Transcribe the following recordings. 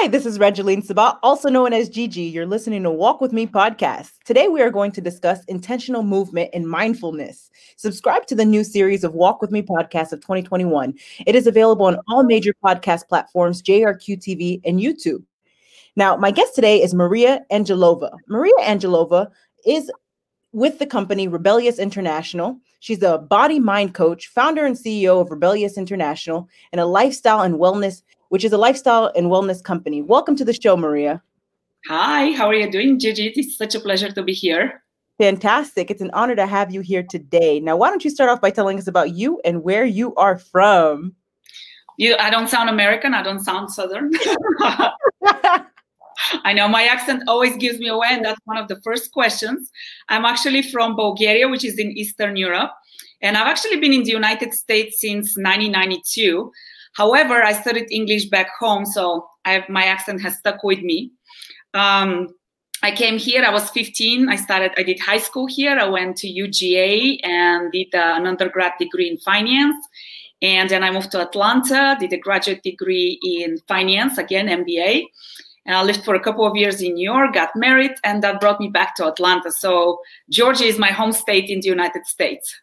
Hi, this is Regeline Sabat, also known as Gigi. You're listening to Walk With Me podcast. Today, we are going to discuss intentional movement and mindfulness. Subscribe to the new series of Walk With Me podcast of 2021. It is available on all major podcast platforms, JRQ TV, and YouTube. Now, my guest today is Maria Angelova. Maria Angelova is with the company Rebellious International. She's a body mind coach, founder and CEO of Rebellious International, and a lifestyle and wellness which is a lifestyle and wellness company. Welcome to the show, Maria. Hi, how are you doing, Gigi? It's such a pleasure to be here. Fantastic. It's an honor to have you here today. Now, why don't you start off by telling us about you and where you are from? You I don't sound American, I don't sound southern. I know my accent always gives me away, and that's one of the first questions. I'm actually from Bulgaria, which is in Eastern Europe, and I've actually been in the United States since 1992. However, I studied English back home, so have, my accent has stuck with me. Um, I came here. I was 15. I started. I did high school here. I went to UGA and did uh, an undergrad degree in finance, and then I moved to Atlanta. Did a graduate degree in finance, again MBA. And I lived for a couple of years in New York, got married, and that brought me back to Atlanta. So Georgia is my home state in the United States.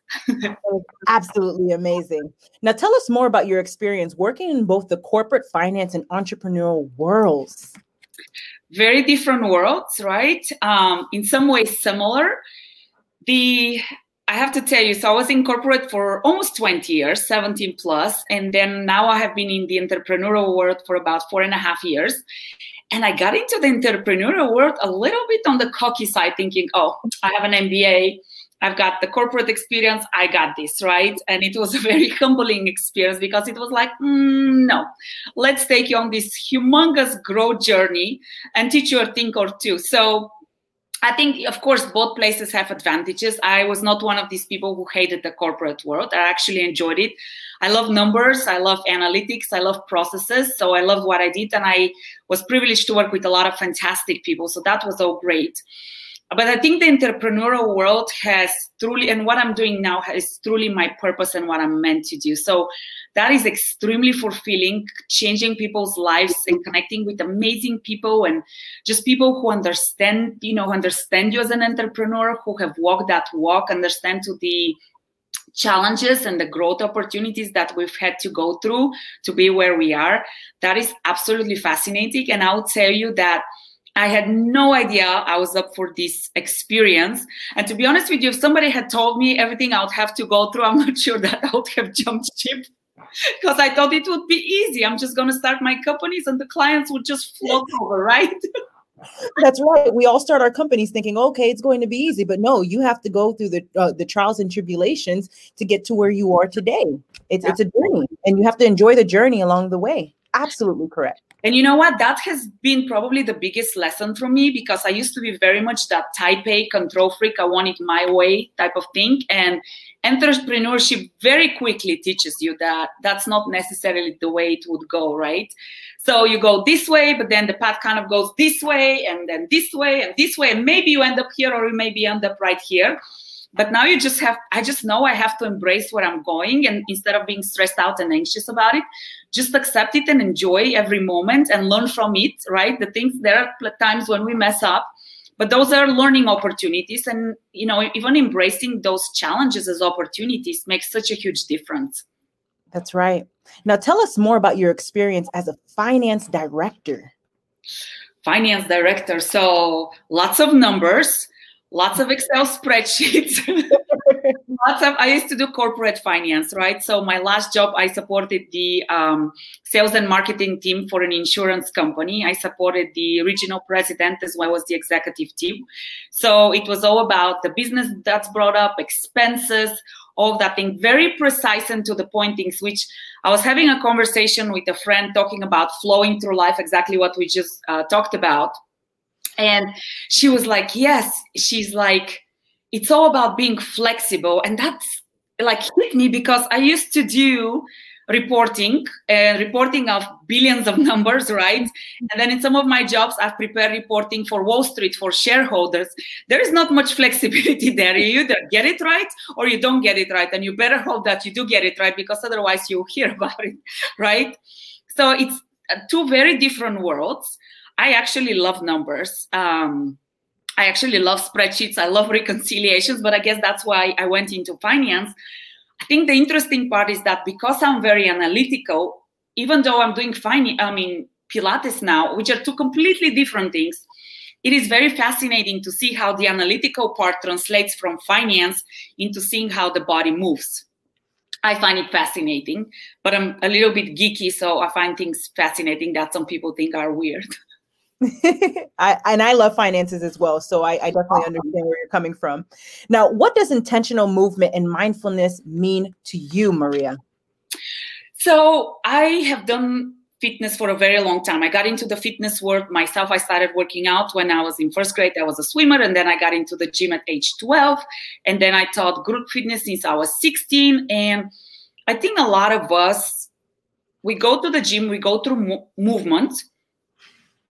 Absolutely amazing. Now tell us more about your experience working in both the corporate finance and entrepreneurial worlds. Very different worlds, right? Um, in some ways similar. The I have to tell you, so I was in corporate for almost 20 years, 17 plus, and then now I have been in the entrepreneurial world for about four and a half years. And I got into the entrepreneurial world a little bit on the cocky side, thinking, oh, I have an MBA. I've got the corporate experience. I got this, right? And it was a very humbling experience because it was like, mm, no, let's take you on this humongous growth journey and teach you a thing or two. So I think, of course, both places have advantages. I was not one of these people who hated the corporate world. I actually enjoyed it. I love numbers. I love analytics. I love processes. So I love what I did. And I was privileged to work with a lot of fantastic people. So that was all great but I think the entrepreneurial world has truly, and what I'm doing now is truly my purpose and what I'm meant to do. So that is extremely fulfilling, changing people's lives and connecting with amazing people and just people who understand, you know, understand you as an entrepreneur, who have walked that walk, understand to the challenges and the growth opportunities that we've had to go through to be where we are. That is absolutely fascinating. And I would tell you that I had no idea I was up for this experience. And to be honest with you, if somebody had told me everything I would have to go through, I'm not sure that I would have jumped ship because I thought it would be easy. I'm just going to start my companies and the clients would just float over, right? That's right. We all start our companies thinking, okay, it's going to be easy, but no, you have to go through the uh, the trials and tribulations to get to where you are today. It's it's a journey, and you have to enjoy the journey along the way. Absolutely correct. And you know what? That has been probably the biggest lesson for me because I used to be very much that type A control freak. I want it my way type of thing. And entrepreneurship very quickly teaches you that that's not necessarily the way it would go, right? So you go this way, but then the path kind of goes this way and then this way and this way. And maybe you end up here or you maybe end up right here but now you just have i just know i have to embrace where i'm going and instead of being stressed out and anxious about it just accept it and enjoy every moment and learn from it right? The things there are times when we mess up but those are learning opportunities. And you know even embracing those challenges as opportunities makes such a huge difference. That's right. Now tell us more about your experience as a finance director. Finance director. So lots of numbers lots of Excel spreadsheets. lots of I used to do corporate finance, right? So my last job, I supported the um, sales and marketing team for an insurance company. I supported the regional president as well as the executive team. So it was all about the business that's brought up, expenses, all that thing, very precise and to the point things. Which I was having a conversation with a friend talking about flowing through life, exactly what we just uh, talked about and she was like, Yes, she's like, it's all about being flexible. And that's like hit me because I used to do reporting and uh, reporting of billions of numbers right? And then in some of my jobs i've prepared reporting for wall street for shareholders. There is not much flexibility there. You either get it right or you don't get it right. And you better hope that you do get it right because otherwise you'll hear about it right? So it's uh, two very different worlds. I actually love numbers. Um, I actually love spreadsheets. I love reconciliations, but I guess that's why I went into finance. I think the interesting part is that because I'm very analytical, even though I'm doing fine, I mean Pilates now, which are two completely different things, it is very fascinating to see how the analytical part translates from finance into seeing how the body moves. I find it fascinating, but I'm a little bit geeky, so I find things fascinating that some people think are weird. I, and I love finances as well. So I, I definitely understand where you're coming from. Now, what does intentional movement and mindfulness mean to you, Maria? So I have done fitness for a very long time. I got into the fitness world myself. I started working out when I was in first grade. I was a swimmer, and then I got into the gym at age 12. And then I taught group fitness since I was 16. And I think a lot of us, we go to the gym, we go through mo- movement,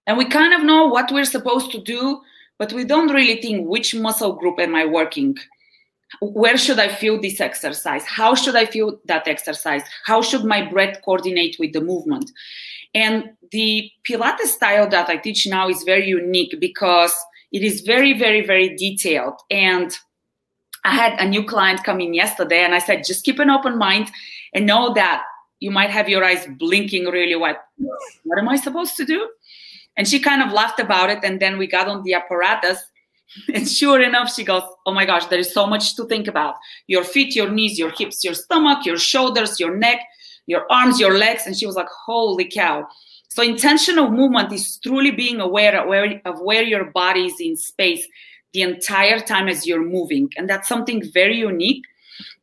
and we kind of know what we're supposed to do, but we don't really think which muscle group am I working where should I feel this exercise? How should I feel that exercise? How should my breath coordinate with the movement? And the Pilates style that I teach now is very unique because it is very, very, very detailed. And I had a new client come in yesterday and I said, just keep an open mind and know that you might have your eyes blinking really what what am I supposed to do? And she kind of laughed about it. And then we got on the apparatus and sure enough, she goes, Oh my gosh, there is so much to think about your feet, your knees, your hips, your stomach, your shoulders, your neck, your arms, your legs. And she was like, Holy cow. So, intentional movement is truly being aware of where, of where your body is in space the entire time as you're moving. And that's something very unique.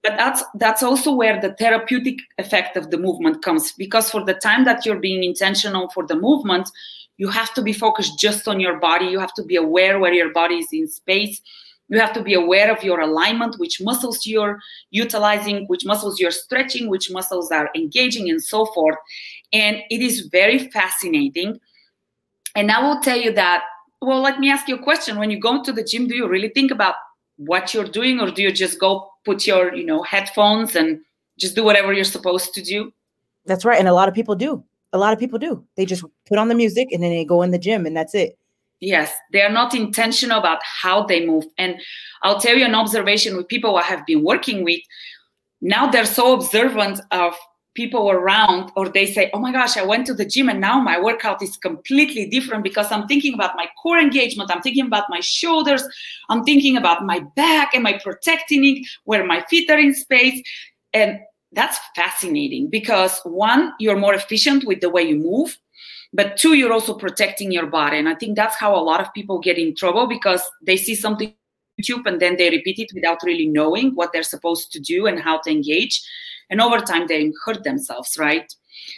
But that's that's also where the therapeutic effect of the movement comes because for the time that you're being intentional for the movement, you have to be focused just on your body. You have to be aware where your body is in space. You have to be aware of your alignment which muscles you're utilizing which muscles you're stretching which muscles are engaging and so forth. And it is very fascinating. And i will tell you that well let me ask you a question. When you go to the gym do you really think about what you're doing or do you just go put your you know headphones and just do whatever you're supposed to do that's right and a lot of people do a lot of people do. They just put on the music and then they go in the gym and that's it. Yes, they are not intentional about how they move. And I'll tell you an observation with people I have been working with. Now they're so observant of people around, or they say, Oh my gosh, I went to the gym and now my workout is completely different because I'm thinking about my core engagement. I'm thinking about my shoulders. I'm thinking about my back. Am I protecting it? Where my feet are in space? And that's fascinating because one, you're more efficient with the way you move, but two, you're also protecting your body. And I think that's how a lot of people get in trouble because they see something YouTube and then they repeat it without really knowing what they're supposed to do and how to engage. And over time, they hurt themselves, right?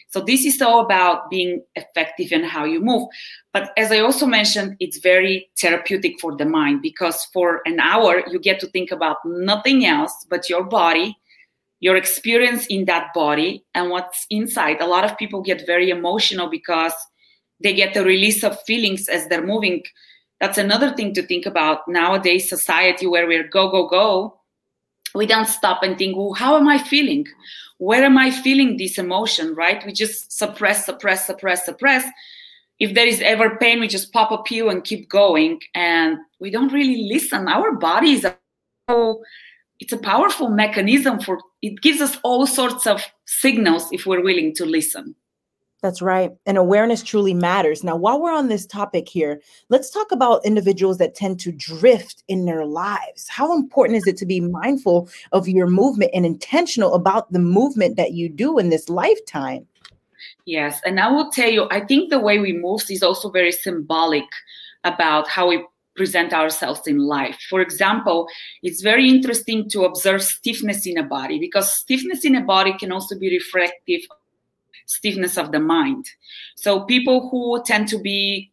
So this is all about being effective in how you move. But as I also mentioned, it's very therapeutic for the mind because for an hour, you get to think about nothing else but your body your experience in that body and what's inside. A lot of people get very emotional because they get a release of feelings as they're moving. That's another thing to think about nowadays society where we're go go go. We don't stop and think, well, how am I feeling? Where am I feeling this emotion? Right? We just suppress, suppress, suppress, suppress. If there is ever pain, we just pop a pill and keep going, and we don't really listen. Our bodies are so it's a powerful mechanism for it gives us all sorts of signals if we're willing to listen that's right and awareness truly matters. Now while we're on this topic here let's talk about individuals that tend to drift in their lives. How important is it to be mindful of your movement and intentional about the movement that you do in this lifetime? Yes and i will tell you i think the way we move is also very symbolic about how we present ourselves in life. For example, it's very interesting to observe stiffness in a body because stiffness in a body can also be reflective stiffness of the mind. So people who tend to be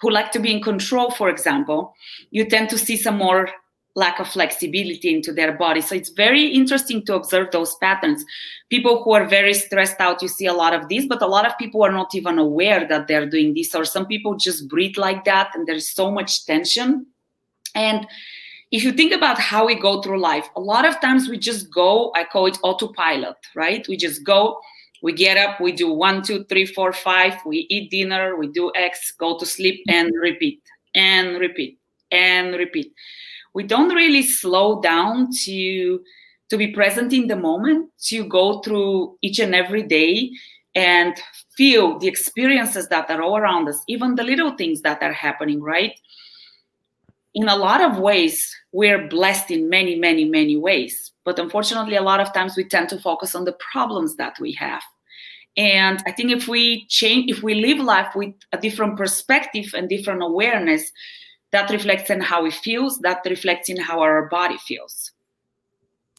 who like to be in control, for example, you tend to see some more lack of flexibility into their body. So it's very interesting to observe those patterns. People who are very stressed out, you see a lot of this, but a lot of people are not even aware that they're doing this, or some people just breathe like that and there's so much tension. And if you think about how we go through life, a lot of times we just go, I call it autopilot, right? We just go We get up, we do one, two, three, four, five, we eat dinner, we do X, go to sleep, and repeat, and repeat, and repeat. We don't really slow down to to be present in the moment, to go through each and every day and feel the experiences that are all around us, even the little things that are happening, right? In a lot of ways, we're blessed in many, many, many ways. But unfortunately, a lot of times we tend to focus on the problems that we have. And I think if we change, if we live life with a different perspective and different awareness, that reflects in how we feels, that reflects in how our body feels.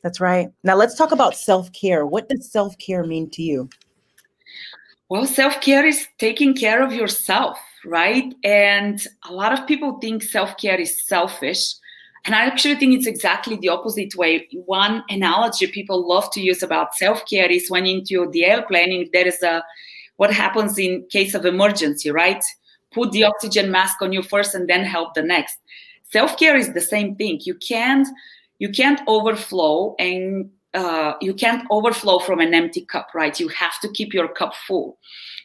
That's right. Now let's talk about self-care. What does self-care mean to you? Well, self-care is taking care of yourself, right? And a lot of people think self-care is selfish and I actually think it's exactly the opposite way. One analogy people love to use about self-care is when into the airplane, if there is a what happens in case of emergency, right? Put the oxygen mask on you first and then help the next. Self-care is the same thing. You can't you can't overflow and uh, you can't overflow from an empty cup, right? You have to keep your cup full.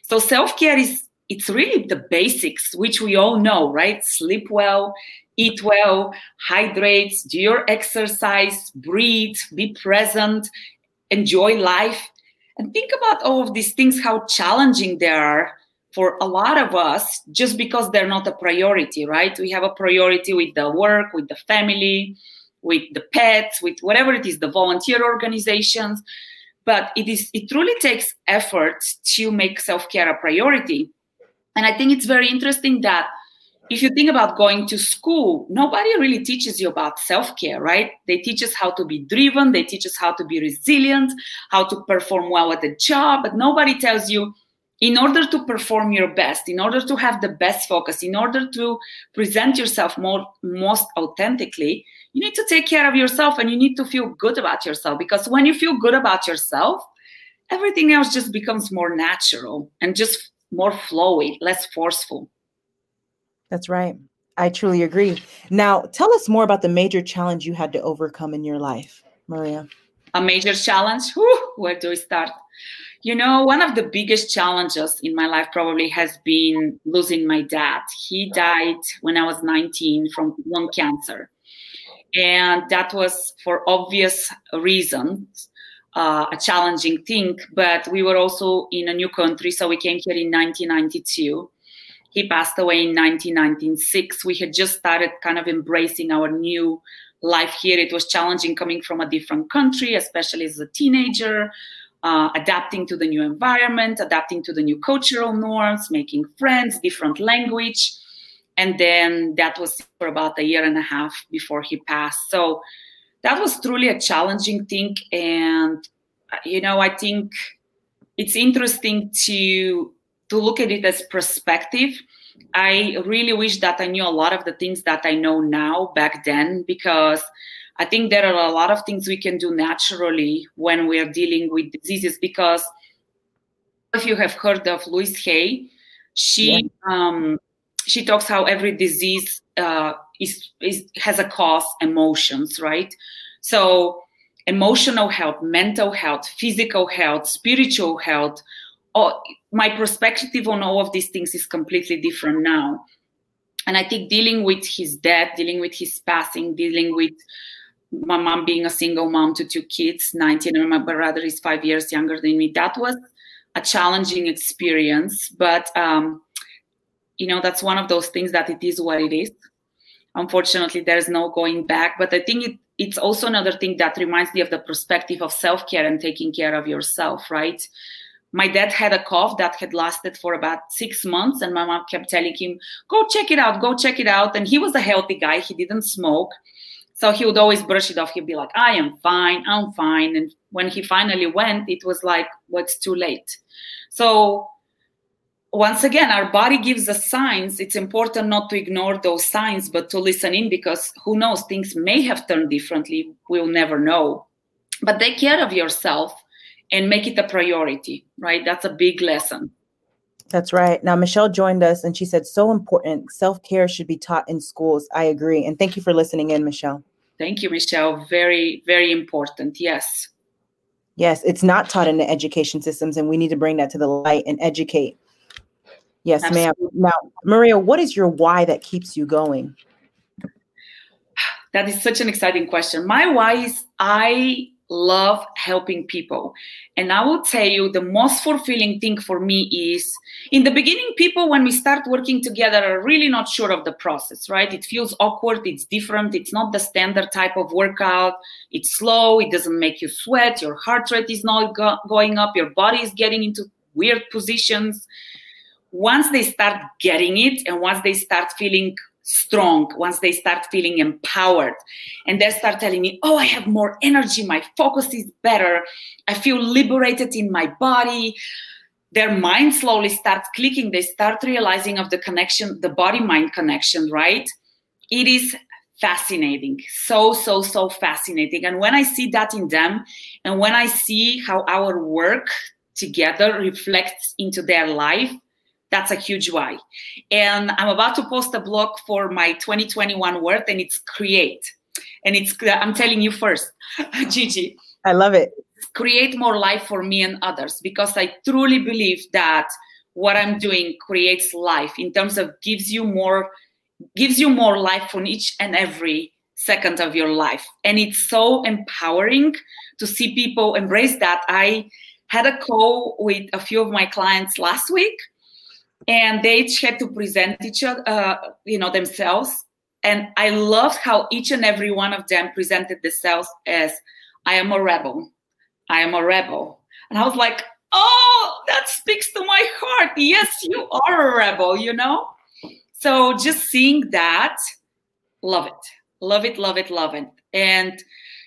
So self-care is it's really the basics, which we all know, right? Sleep well, eat well, hydrate, do your exercise, breathe, be present, enjoy life. And think about all of these things, how challenging they are for a lot of us just because they're not a priority, right? We have a priority with the work, with the family, with the pets, with whatever it is, the volunteer organizations. But it is it truly takes effort to make self-care a priority. And I think it's very interesting that if you think about going to school, nobody really teaches you about self care, right? They teach us how to be driven, they teach us how to be resilient, how to perform well at the job, but nobody tells you in order to perform your best, in order to have the best focus, in order to present yourself more, most authentically, you need to take care of yourself and you need to feel good about yourself. Because when you feel good about yourself, everything else just becomes more natural and just more flowy, less forceful. That's right. I truly agree. Now, tell us more about the major challenge you had to overcome in your life, Maria. A major challenge? Whew, where do we start? You know, one of the biggest challenges in my life probably has been losing my dad. He died when I was 19 from lung cancer. And that was for obvious reasons. Uh, a challenging thing, but we were also in a new country. So we came here in 1992 he passed away in 1996. We had just started kind of embracing our new life here. It was challenging coming from a different country, especially as a teenager, uh, adapting to the new environment, adapting to the new cultural norms, making friends, different language. And then that was for about a year and a half before he passed. So that was truly a challenging thing. And, you know, I think it's interesting to to look at it as perspective. I really wish that I knew a lot of the things that I know now back then because I think there are a lot of things we can do naturally when we are dealing with diseases. Because if you have heard of Louise Hay, she yeah. um, she talks how every disease uh, is, is has a cause, emotions, right? So emotional health, mental health, physical health, spiritual health, oh, my perspective on all of these things is completely different now. And I think dealing with his death, dealing with his passing, dealing with my mom being a single mom to two kids, 19, and my brother is five years younger than me, that was a challenging experience. But, um, you know, that's one of those things that it is what it is. Unfortunately, there's no going back. But I think it, it's also another thing that reminds me of the perspective of self care and taking care of yourself, right? my dad had a cough that had lasted for about six months and my mom kept telling him go check it out go check it out and he was a healthy guy he didn't smoke so he would always brush it off he'd be like i am fine i'm fine and when he finally went it was like what's well, too late so once again our body gives us signs it's important not to ignore those signs but to listen in because who knows things may have turned differently we'll never know but take care of yourself and make it a priority, right? That's a big lesson. That's right. Now, Michelle joined us and she said, so important. Self care should be taught in schools. I agree. And thank you for listening in, Michelle. Thank you, Michelle. Very, very important. Yes. Yes, it's not taught in the education systems, and we need to bring that to the light and educate. Yes, Absolutely. ma'am. Now, Maria, what is your why that keeps you going? That is such an exciting question. My why is I love helping people. And I will tell you the most fulfilling thing for me is in the beginning, people, when we start working together, are really not sure of the process, right? It feels awkward, it's different, it's not the standard type of workout, it's slow, it doesn't make you sweat, your heart rate is not go- going up, your body is getting into weird positions. Once they start getting it, and once they start feeling strong once they start feeling empowered and they start telling me oh i have more energy my focus is better i feel liberated in my body their mind slowly starts clicking they start realizing of the connection the body mind connection right? It is fascinating so so so fascinating and when i see that in them and when i see how our work together reflects into their life that's a huge why. And I'm about to post a blog for my 2021 word, and it's create. And it's, uh, I'm telling you first, Gigi. I love it. Create more life for me and others because I truly believe that what I'm doing creates life in terms of gives you more gives you more life from each and every second of your life. And it's so empowering to see people embrace that. I had a call with a few of my clients last week and they each had to present each other, uh, you know, themselves. And I loved how each and every one of them presented themselves as, "I am a rebel. I am a rebel." And I was like, "Oh, that speaks to my heart. Yes, you are a rebel." You know. So just seeing that, love it, love it, love it, love it. And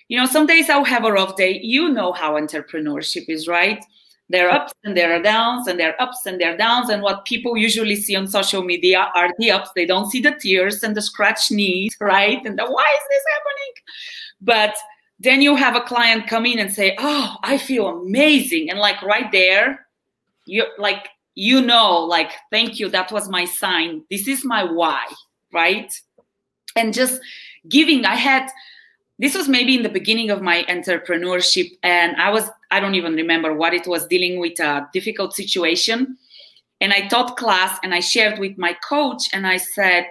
you know, some days I'll have a rough day. You know how entrepreneurship is, right? There are ups and there are downs and there are ups and there are downs. And what people usually see on social media are the ups. They don't see the tears and the scratch knees right? And the why is this happening? But then you have a client come in and say oh i feel amazing. And like right there you like you know like thank you. That was my sign. This is my why right? And just giving. I had this was maybe in the beginning of my entrepreneurship and i was i don't even remember what it was dealing with a difficult situation. And i taught class and i shared with my coach and i said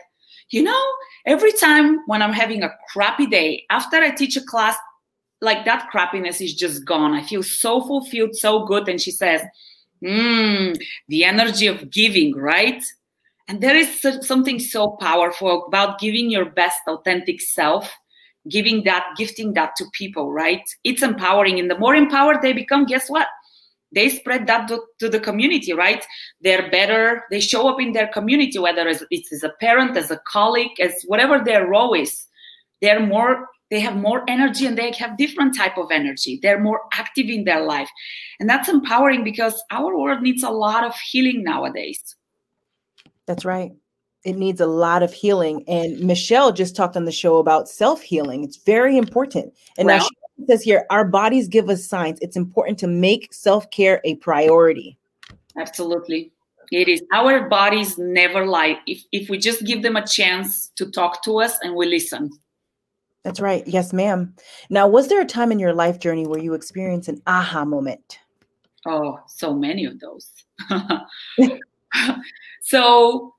you know every time when i'm having a crappy day after i teach a class like that crappiness is just gone. I feel so fulfilled so good. And she says hmm the energy of giving right? And there is something so powerful about giving your best authentic self giving that gifting that to people right? It's empowering and the more empowered they become guess what? They spread that to, to the community right? They're better they show up in their community whether it's as a parent as a colleague as whatever their role is. They're more they have more energy and they have different type of energy. They're more active in their life. And that's empowering because our world needs a lot of healing nowadays. That's right it needs a lot of healing. And Michelle just talked on the show about self healing. It's very important. And now she says here, our bodies give us signs. It's important to make self care a priority. Absolutely. It is. Our bodies never lie. If, if we just give them a chance to talk to us and we listen. That's right. Yes, ma'am. Now, was there a time in your life journey where you experienced an aha moment? Oh, so many of those. so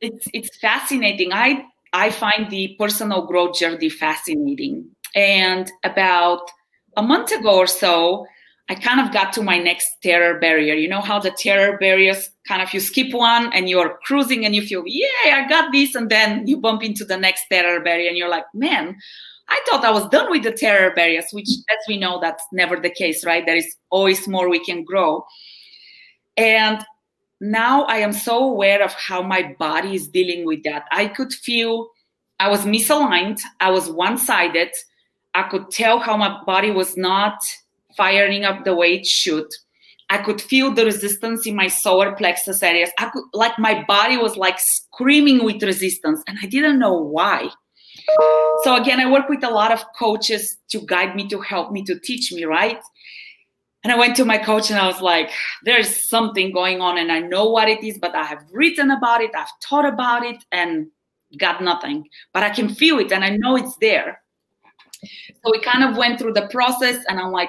it's it's fascinating. I I find the personal growth journey fascinating. And about a month ago or so, I kind of got to my next terror barrier. You know how the terror barriers kind of you skip one and you're cruising and you feel, yeah, I got this, and then you bump into the next terror barrier and you're like, man, I thought I was done with the terror barriers, which as we know, that's never the case, right? There is always more we can grow. And now I am so aware of how my body is dealing with that. I could feel I was misaligned, I was one sided. I could tell how my body was not firing up the way it should. I could feel the resistance in my solar plexus areas. I could, like, my body was like screaming with resistance, and I didn't know why. So, again, I work with a lot of coaches to guide me, to help me, to teach me, right? And I went to my coach and I was like, there's something going on and I know what it is, but I have written about it, I've thought about it and got nothing. But I can feel it and I know it's there. So we kind of went through the process and I'm like,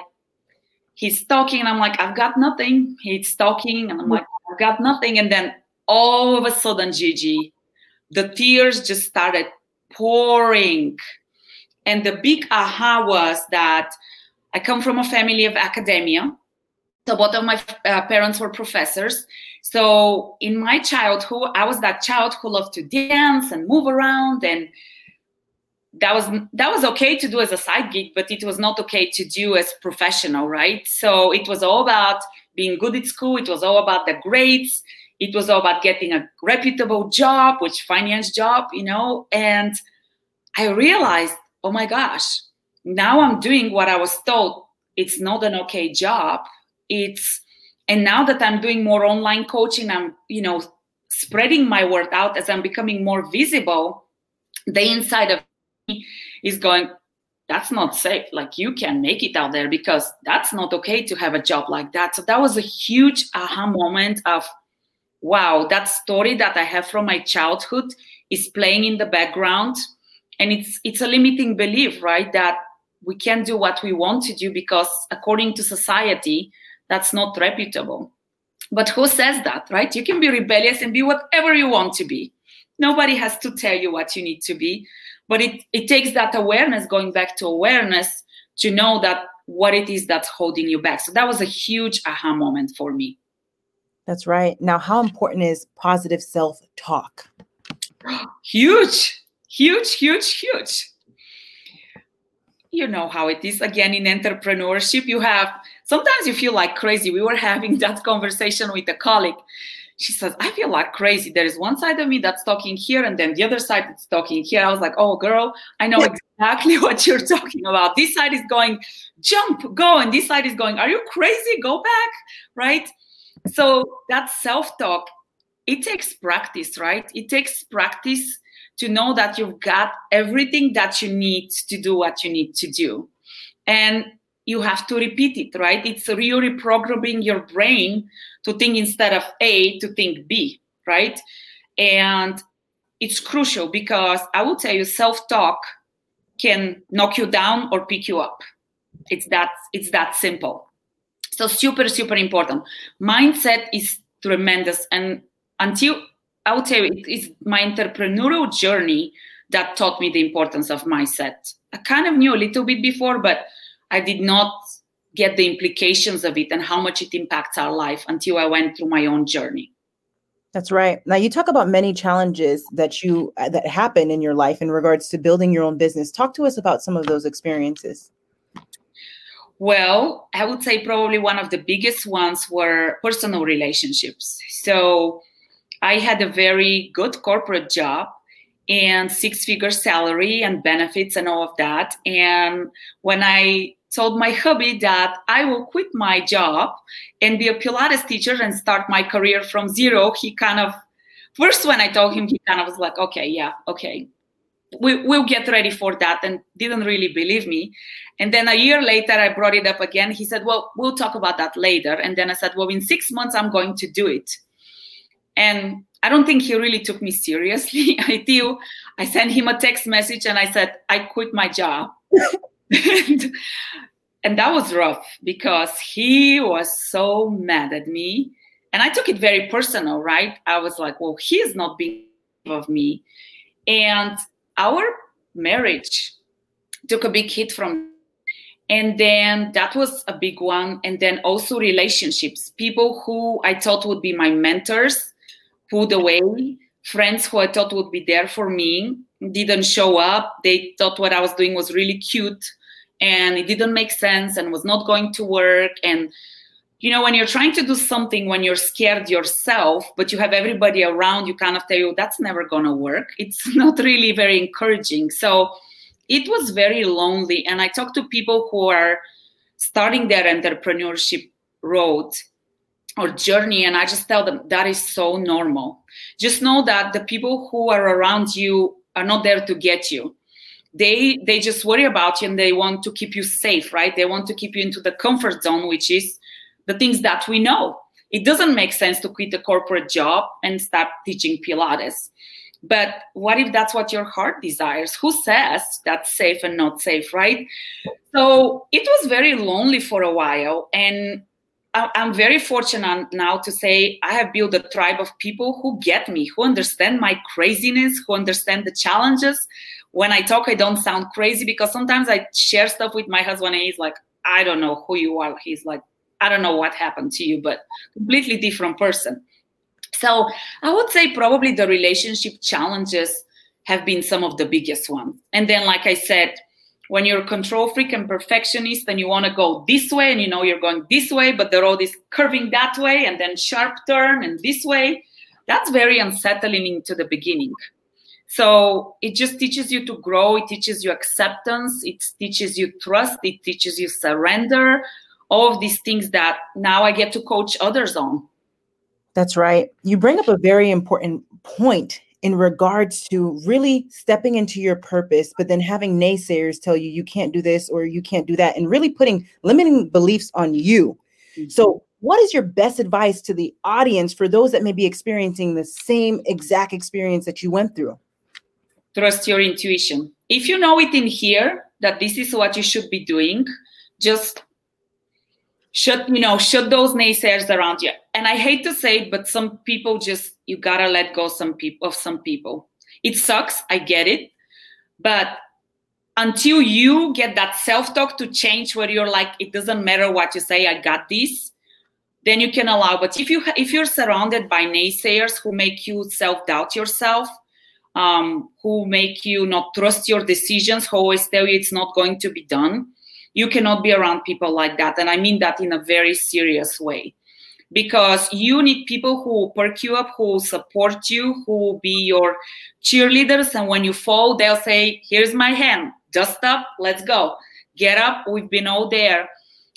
he's talking and i'm like i've got nothing he's talking and i'm like i've got nothing and then all of a sudden gigi the tears just started pouring and the big aha was that i come from a family of academia. So both of my uh, parents were professors. So in my childhood i was that child who loved to dance and move around and that was that was okay to do as a side gig but it was not okay to do as professional right? So it was all about being good at school. It was all about the grades. It was all about getting a reputable job which finance job you know? And i realized oh my gosh now i'm doing what i was told. It's not an okay job. It's and now that i'm doing more online coaching i'm you know spreading my word out as i'm becoming more visible the inside of me is going that's not safe. Like you can make it out there because that's not okay to have a job like that. So that was a huge aha moment of wow that story that i have from my childhood is playing in the background. And it's it's a limiting belief right that we can't do what we want to do because according to society that's not reputable. But who says that right? You can be rebellious and be whatever you want to be. Nobody has to tell you what you need to be. But it, it takes that awareness going back to awareness to know that what it is that's holding you back. So that was a huge aha moment for me. That's right. Now how important is positive self-talk? Huge huge huge huge you know how it is again in entrepreneurship you have sometimes you feel like crazy we were having that conversation with a colleague she says, I feel like crazy. There is one side of me that's talking here, and then the other side that's talking here. I was like, oh, girl, I know exactly what you're talking about. This side is going, jump, go. And this side is going, are you crazy? Go back. Right. So that self talk, it takes practice, right? It takes practice to know that you've got everything that you need to do what you need to do. And you have to repeat it, right? It's really programming your brain to think instead of A to think B, right? And it's crucial because I will tell you self talk can knock you down or pick you up. It's that it's that simple. So super super important. Mindset is tremendous and until I tell you it is my entrepreneurial journey that taught me the importance of mindset. I kind of knew a little bit before but I did not get the implications of it and how much it impacts our life until I went through my own journey. That's right. Now you talk about many challenges that you uh, that happen in your life in regards to building your own business. Talk to us about some of those experiences. Well, I would say probably one of the biggest ones were personal relationships. So I had a very good corporate job and six figure salary and benefits and all of that. And when I told my hubby that I will quit my job and be a Pilates teacher and start my career from zero. He kind of, first when I told him, he kind of was like, okay, yeah, okay, we, we'll get ready for that and didn't really believe me. And then a year later, I brought it up again. He said, well, we'll talk about that later. And then I said, well, in six months, I'm going to do it. And I don't think he really took me seriously. I do. I sent him a text message and I said, I quit my job. and, and that was rough because he was so mad at me and i took it very personal right i was like well he is not being of me and our marriage took a big hit from and then that was a big one and then also relationships people who i thought would be my mentors pulled away friends who i thought would be there for me didn't show up. They thought what i was doing was really cute and it didn't make sense and was not going to work. And you know when you're trying to do something when you're scared yourself but you have everybody around you kind of tell you that's never going to work. It's not really very encouraging. So it was very lonely and i talk to people who are starting their entrepreneurship road or journey and i just tell them that is so normal just know that the people who are around you are not there to get you they they just worry about you and they want to keep you safe right they want to keep you into the comfort zone which is the things that we know it doesn't make sense to quit a corporate job and start teaching pilates But what if that's what your heart desires? Who says that's safe and not safe, right? So it was very lonely for a while. And I'm very fortunate now to say I have built a tribe of people who get me, who understand my craziness, who understand the challenges. When I talk, I don't sound crazy because sometimes I share stuff with my husband and he's like, I don't know who you are. He's like, I don't know what happened to you, but completely different person. So I would say probably the relationship challenges have been some of the biggest ones. And then, like I said, when you're a control freak and perfectionist and you want to go this way and you know you're going this way, but the road is curving that way and then sharp turn and this way, that's very unsettling into the beginning. So it just teaches you to grow, it teaches you acceptance, it teaches you trust, it teaches you surrender, all of these things that now I get to coach others on. That's right. You bring up a very important point in regards to really stepping into your purpose, but then having naysayers tell you you can't do this or you can't do that, and really putting limiting beliefs on you. Mm-hmm. So, what is your best advice to the audience for those that may be experiencing the same exact experience that you went through? Trust your intuition. If you know it in here that this is what you should be doing, just shut you know shut those naysayers around you and i hate to say it but some people just you gotta let go some people of some people. It sucks i get it. But until you get that self-talk to change where you're like it doesn't matter what you say i got this then you can allow. But if you if you're surrounded by naysayers who make you self-doubt yourself um, who make you not trust your decisions who always tell you it's not going to be done you cannot be around people like that. And i mean that in a very serious way because you need people who perk you up who support you who be your cheerleaders and when you fall they'll say here's my hand. Dust up let's go. Get up. We've been all there.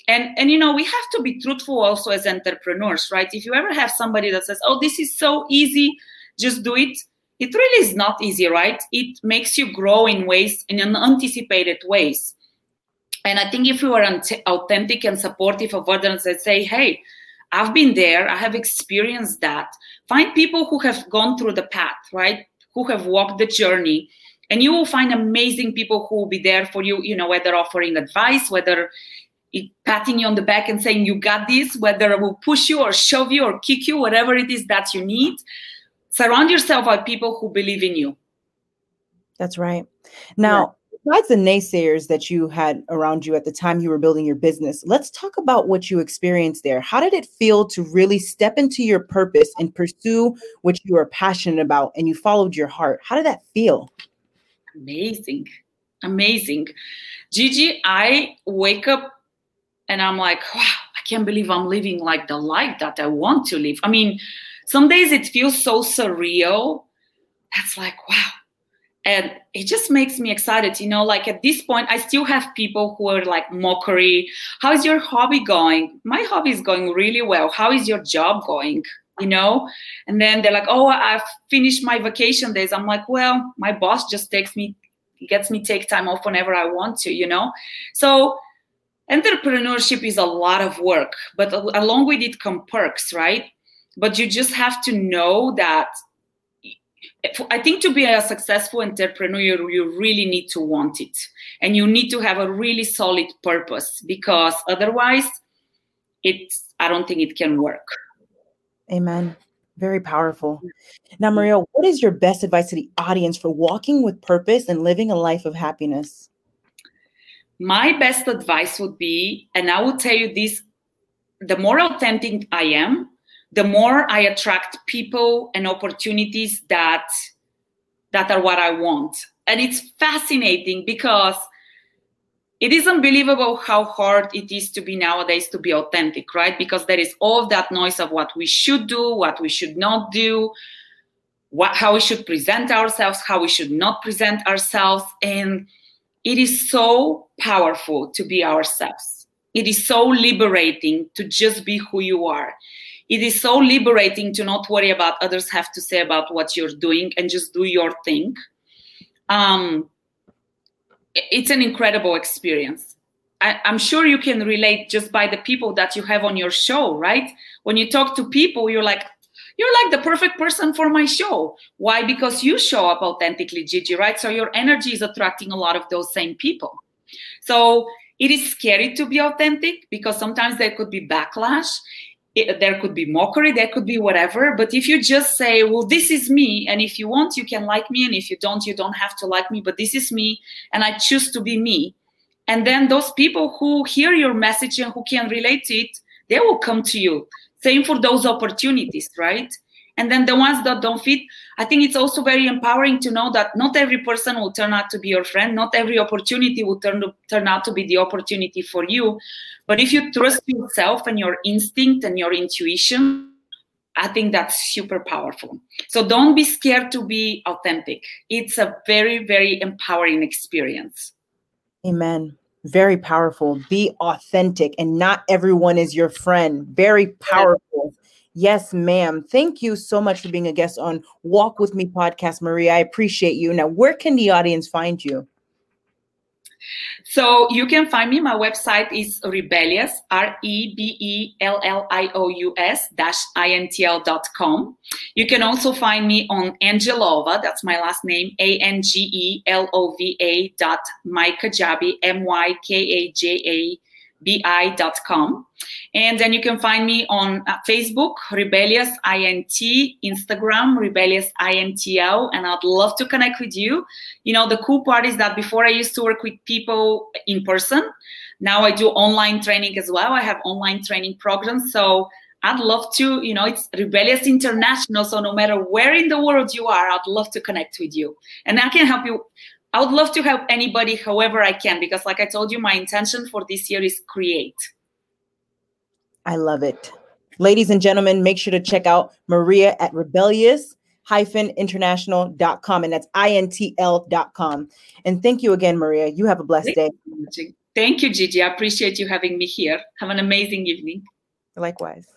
And and you know we have to be truthful also as entrepreneurs right? If you ever have somebody that says oh this is so easy just do it it really is not easy right? It makes you grow in ways in unanticipated ways. And I think if we were authentic and supportive of others and say, hey, I've been there, I have experienced that. Find people who have gone through the path, right? Who have walked the journey. And you will find amazing people who will be there for you, you know, whether offering advice, whether patting you on the back and saying, you got this, whether it will push you or shove you or kick you, whatever it is that you need. Surround yourself by people who believe in you. That's right. Now, besides the naysayers that you had around you at the time you were building your business, let's talk about what you experienced there. How did it feel to really step into your purpose and pursue what you are passionate about and you followed your heart? How did that feel? Amazing. Amazing. Gigi, I wake up and I'm like, wow, I can't believe I'm living like the life that I want to live. I mean, some days it feels so surreal. That's like, wow, and it just makes me excited you know like at this point i still have people who are like mockery. How is your hobby going? My hobby is going really well. How is your job going? You know? And then they're like oh i've finished my vacation days. I'm like well my boss just takes me gets me take time off whenever i want to you know? So entrepreneurship is a lot of work but along with it come perks right? But you just have to know that I think to be a successful entrepreneur, you really need to want it. And you need to have a really solid purpose because otherwise, it's, I don't think it can work. Amen. Very powerful. Now, Maria, what is your best advice to the audience for walking with purpose and living a life of happiness? My best advice would be, and I will tell you this the more authentic I am, the more I attract people and opportunities that that are what I want. And it's fascinating because it is unbelievable how hard it is to be nowadays to be authentic, right? Because there is all that noise of what we should do, what we should not do, what how we should present ourselves, how we should not present ourselves. And it is so powerful to be ourselves. It is so liberating to just be who you are it is so liberating to not worry about others have to say about what you're doing and just do your thing um, it's an incredible experience I, i'm sure you can relate just by the people that you have on your show right when you talk to people you're like you're like the perfect person for my show. Why? Because you show up authentically, Gigi, right? So your energy is attracting a lot of those same people. So it is scary to be authentic because sometimes there could be backlash. It, there could be mockery, there could be whatever. But if you just say, well, this is me, and if you want, you can like me, and if you don't, you don't have to like me, but this is me, and I choose to be me. And then those people who hear your message and who can relate to it, they will come to you. Same for those opportunities, right? And then the ones that don't fit, I think it's also very empowering to know that not every person will turn out to be your friend. Not every opportunity will turn, to, turn out to be the opportunity for you. But if you trust yourself and your instinct and your intuition, I think that's super powerful. So don't be scared to be authentic. It's a very, very empowering experience. Amen. Very powerful. Be authentic, and not everyone is your friend. Very powerful. Yes, ma'am. Thank you so much for being a guest on Walk With Me podcast, Maria. I appreciate you. Now, where can the audience find you? So you can find me. My website is rebellious, R E B E L L I O U S dash INTL.com. You can also find me on Angelova, that's my last name, A N G E L O V A dot Mykajabi, M Y K A J A bi.com. And then you can find me on uh, Facebook, Rebellious INT, Instagram, Rebellious INTL, and I'd love to connect with you. You know, the cool part is that before I used to work with people in person, now I do online training as well. I have online training programs. So I'd love to, you know, it's Rebellious International. So no matter where in the world you are, I'd love to connect with you. And I can help you I would love to help anybody however I can because, like I told you, my intention for this year is create. I love it. Ladies and gentlemen, make sure to check out Maria at rebellious international.com and that's intl.com. And thank you again, Maria. You have a blessed day. Thank you, Gigi. I appreciate you having me here. Have an amazing evening. Likewise.